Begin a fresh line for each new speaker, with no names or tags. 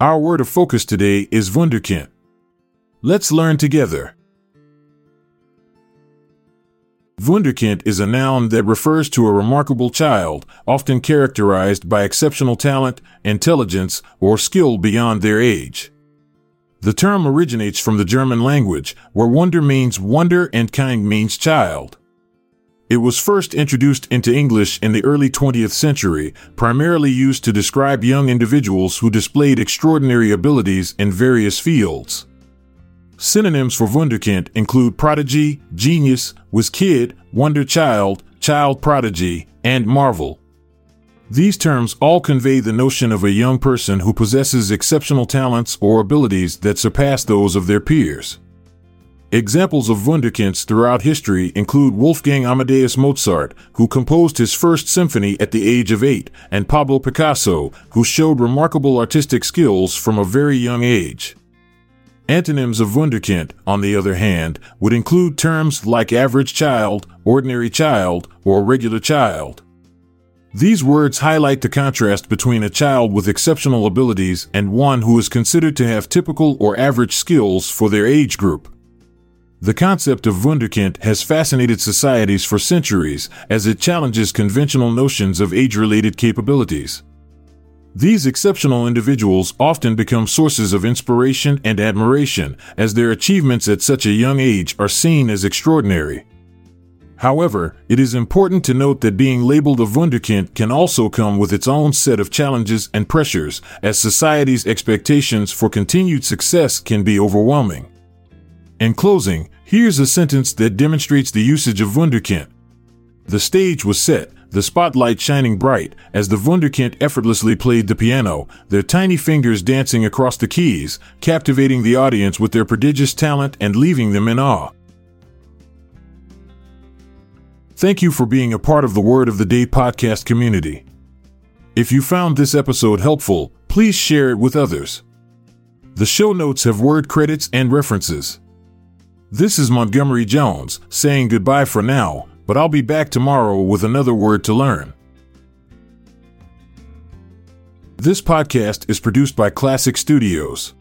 Our word of focus today is Wunderkind. Let's learn together. Wunderkind is a noun that refers to a remarkable child, often characterized by exceptional talent, intelligence, or skill beyond their age. The term originates from the German language, where Wunder means wonder and kind means child. It was first introduced into English in the early 20th century, primarily used to describe young individuals who displayed extraordinary abilities in various fields. Synonyms for Wunderkind include prodigy, genius, whiz kid, wonder child, child prodigy, and marvel. These terms all convey the notion of a young person who possesses exceptional talents or abilities that surpass those of their peers. Examples of Wunderkinds throughout history include Wolfgang Amadeus Mozart, who composed his first symphony at the age of eight, and Pablo Picasso, who showed remarkable artistic skills from a very young age. Antonyms of Wunderkind, on the other hand, would include terms like average child, ordinary child, or regular child. These words highlight the contrast between a child with exceptional abilities and one who is considered to have typical or average skills for their age group. The concept of Wunderkind has fascinated societies for centuries as it challenges conventional notions of age related capabilities. These exceptional individuals often become sources of inspiration and admiration as their achievements at such a young age are seen as extraordinary. However, it is important to note that being labeled a Wunderkind can also come with its own set of challenges and pressures, as society's expectations for continued success can be overwhelming. In closing, here's a sentence that demonstrates the usage of Wunderkind. The stage was set, the spotlight shining bright, as the Wunderkind effortlessly played the piano, their tiny fingers dancing across the keys, captivating the audience with their prodigious talent and leaving them in awe. Thank you for being a part of the Word of the Day podcast community. If you found this episode helpful, please share it with others. The show notes have word credits and references. This is Montgomery Jones saying goodbye for now, but I'll be back tomorrow with another word to learn. This podcast is produced by Klassic Studios.